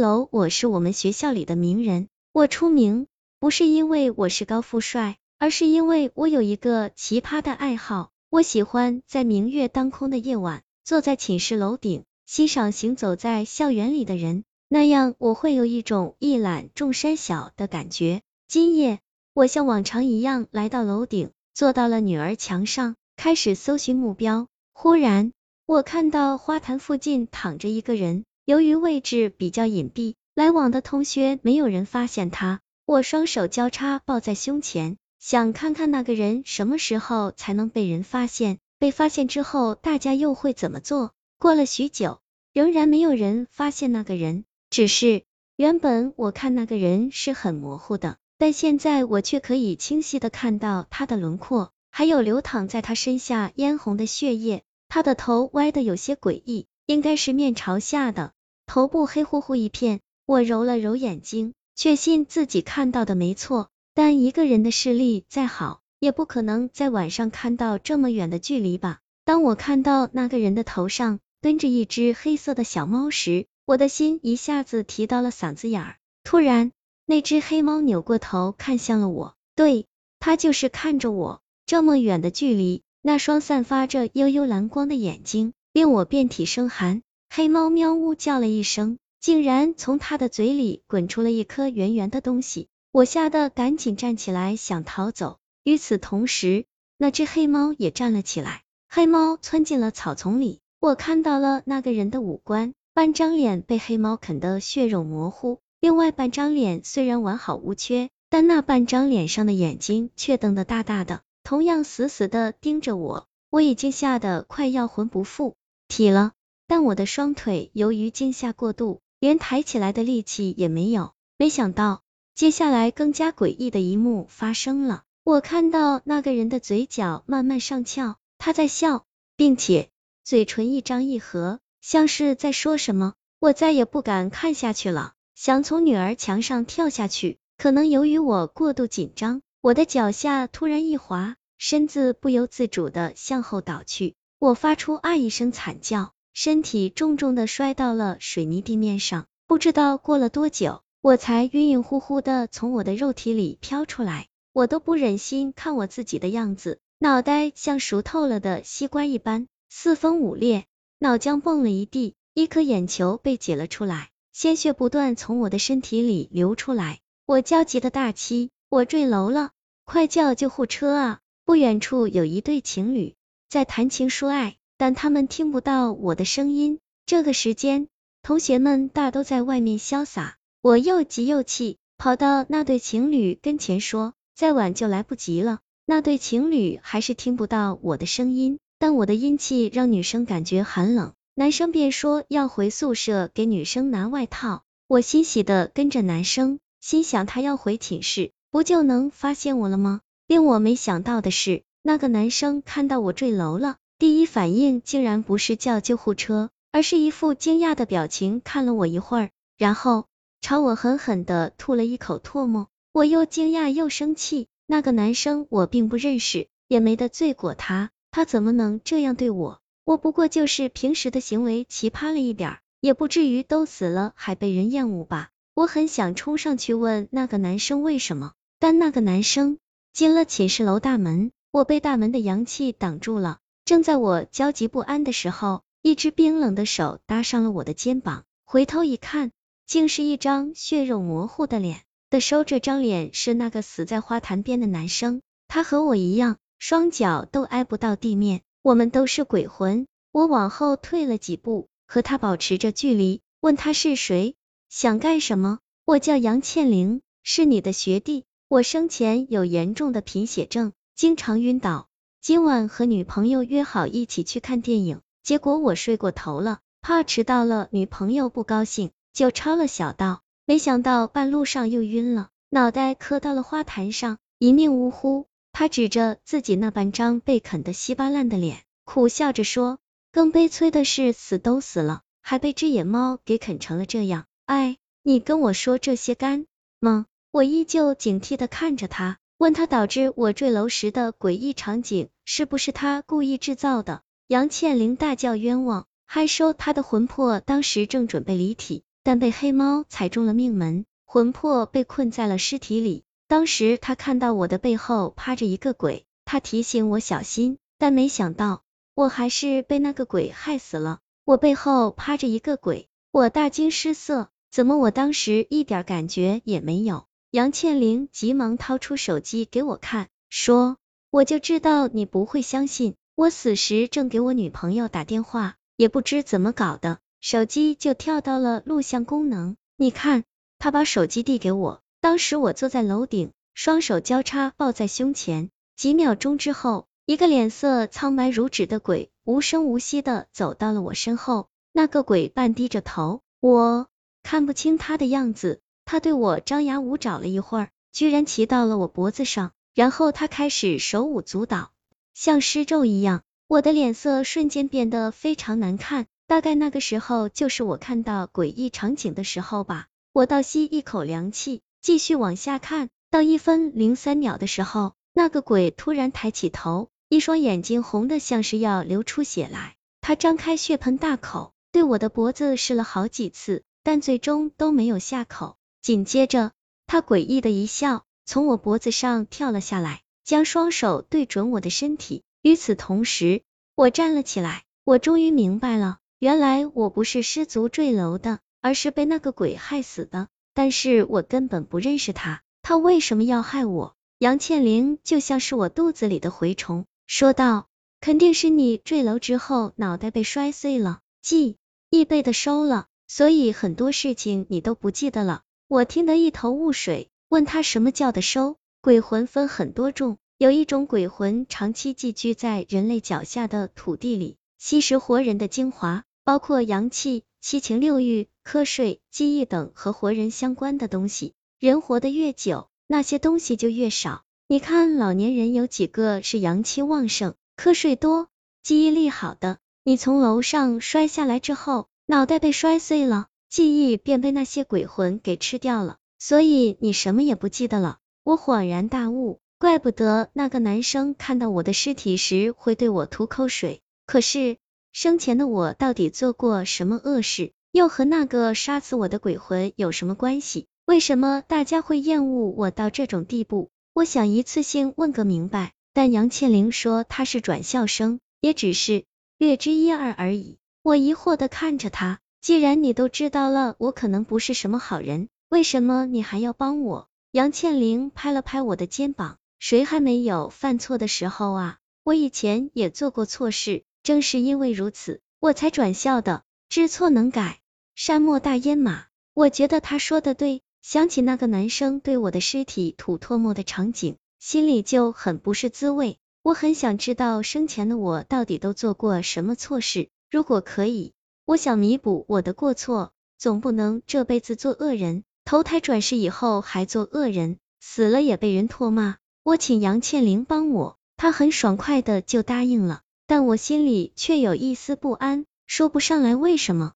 楼，我是我们学校里的名人。我出名不是因为我是高富帅，而是因为我有一个奇葩的爱好。我喜欢在明月当空的夜晚，坐在寝室楼顶，欣赏行走在校园里的人，那样我会有一种一览众山小的感觉。今夜，我像往常一样来到楼顶，坐到了女儿墙上，开始搜寻目标。忽然，我看到花坛附近躺着一个人，由于位置比较隐蔽，来往的同学没有人发现他。我双手交叉抱在胸前。想看看那个人什么时候才能被人发现？被发现之后，大家又会怎么做？过了许久，仍然没有人发现那个人。只是原本我看那个人是很模糊的，但现在我却可以清晰的看到他的轮廓，还有流淌在他身下嫣红的血液。他的头歪的有些诡异，应该是面朝下的，头部黑乎乎一片。我揉了揉眼睛，确信自己看到的没错。但一个人的视力再好，也不可能在晚上看到这么远的距离吧？当我看到那个人的头上蹲着一只黑色的小猫时，我的心一下子提到了嗓子眼儿。突然，那只黑猫扭过头看向了我，对，它就是看着我。这么远的距离，那双散发着幽幽蓝光的眼睛令我遍体生寒。黑猫喵呜叫了一声，竟然从它的嘴里滚出了一颗圆圆的东西。我吓得赶紧站起来想逃走，与此同时，那只黑猫也站了起来。黑猫窜进了草丛里，我看到了那个人的五官，半张脸被黑猫啃得血肉模糊，另外半张脸虽然完好无缺，但那半张脸上的眼睛却瞪得大大的，同样死死的盯着我。我已经吓得快要魂不附体了，但我的双腿由于惊吓过度，连抬起来的力气也没有。没想到。接下来更加诡异的一幕发生了，我看到那个人的嘴角慢慢上翘，他在笑，并且嘴唇一张一合，像是在说什么。我再也不敢看下去了，想从女儿墙上跳下去，可能由于我过度紧张，我的脚下突然一滑，身子不由自主的向后倒去，我发出啊一声惨叫，身体重重的摔到了水泥地面上。不知道过了多久。我才晕晕乎乎的从我的肉体里飘出来，我都不忍心看我自己的样子，脑袋像熟透了的西瓜一般四分五裂，脑浆蹦了一地，一颗眼球被挤了出来，鲜血不断从我的身体里流出来。我焦急的大气，我坠楼了，快叫救护车啊！不远处有一对情侣在谈情说爱，但他们听不到我的声音。这个时间，同学们大都在外面潇洒。我又急又气，跑到那对情侣跟前说：“再晚就来不及了。”那对情侣还是听不到我的声音，但我的阴气让女生感觉寒冷，男生便说要回宿舍给女生拿外套。我欣喜的跟着男生，心想他要回寝室，不就能发现我了吗？令我没想到的是，那个男生看到我坠楼了，第一反应竟然不是叫救护车，而是一副惊讶的表情，看了我一会儿，然后。朝我狠狠的吐了一口唾沫，我又惊讶又生气。那个男生我并不认识，也没得罪过他，他怎么能这样对我？我不过就是平时的行为奇葩了一点，也不至于都死了还被人厌恶吧？我很想冲上去问那个男生为什么，但那个男生进了寝室楼大门，我被大门的阳气挡住了。正在我焦急不安的时候，一只冰冷的手搭上了我的肩膀，回头一看。竟是一张血肉模糊的脸，的收这张脸是那个死在花坛边的男生，他和我一样，双脚都挨不到地面，我们都是鬼魂。我往后退了几步，和他保持着距离，问他是谁，想干什么。我叫杨倩玲，是你的学弟，我生前有严重的贫血症，经常晕倒，今晚和女朋友约好一起去看电影，结果我睡过头了，怕迟到了女朋友不高兴。就抄了小道，没想到半路上又晕了，脑袋磕到了花坛上，一命呜呼。他指着自己那半张被啃得稀巴烂的脸，苦笑着说：“更悲催的是，死都死了，还被只野猫给啃成了这样。”哎，你跟我说这些干吗？我依旧警惕的看着他，问他导致我坠楼时的诡异场景是不是他故意制造的？杨倩玲大叫冤枉，还说他的魂魄当时正准备离体。但被黑猫踩中了命门，魂魄被困在了尸体里。当时他看到我的背后趴着一个鬼，他提醒我小心，但没想到我还是被那个鬼害死了。我背后趴着一个鬼，我大惊失色，怎么我当时一点感觉也没有？杨倩玲急忙掏出手机给我看，说：“我就知道你不会相信，我死时正给我女朋友打电话，也不知怎么搞的，手机就跳到了录像功能。你看。”他把手机递给我，当时我坐在楼顶，双手交叉抱在胸前，几秒钟之后，一个脸色苍白如纸的鬼无声无息的走到了我身后，那个鬼半低着头，我看不清他的样子。他对我张牙舞爪了一会儿，居然骑到了我脖子上，然后他开始手舞足蹈，像施咒一样。我的脸色瞬间变得非常难看，大概那个时候就是我看到诡异场景的时候吧。我倒吸一口凉气，继续往下看，到一分零三秒的时候，那个鬼突然抬起头，一双眼睛红的像是要流出血来，他张开血盆大口，对我的脖子试了好几次，但最终都没有下口。紧接着，他诡异的一笑，从我脖子上跳了下来，将双手对准我的身体。与此同时，我站了起来，我终于明白了，原来我不是失足坠楼的，而是被那个鬼害死的。但是我根本不认识他，他为什么要害我？杨倩玲就像是我肚子里的蛔虫，说道：“肯定是你坠楼之后脑袋被摔碎了，记忆被的收了，所以很多事情你都不记得了。”我听得一头雾水，问他什么叫的收？鬼魂分很多种，有一种鬼魂长期寄居在人类脚下的土地里，吸食活人的精华，包括阳气、七情六欲、瞌睡、记忆等和活人相关的东西。人活得越久，那些东西就越少。你看老年人有几个是阳气旺盛、瞌睡多、记忆力好的？你从楼上摔下来之后，脑袋被摔碎了。记忆便被那些鬼魂给吃掉了，所以你什么也不记得了。我恍然大悟，怪不得那个男生看到我的尸体时会对我吐口水。可是生前的我到底做过什么恶事，又和那个杀死我的鬼魂有什么关系？为什么大家会厌恶我到这种地步？我想一次性问个明白，但杨倩玲说她是转校生，也只是略知一二而已。我疑惑的看着他。既然你都知道了，我可能不是什么好人，为什么你还要帮我？杨倩玲拍了拍我的肩膀，谁还没有犯错的时候啊？我以前也做过错事，正是因为如此，我才转校的。知错能改，善莫大焉嘛。我觉得他说的对，想起那个男生对我的尸体吐唾沫的场景，心里就很不是滋味。我很想知道生前的我到底都做过什么错事，如果可以。我想弥补我的过错，总不能这辈子做恶人，投胎转世以后还做恶人，死了也被人唾骂。我请杨倩玲帮我，她很爽快的就答应了，但我心里却有一丝不安，说不上来为什么。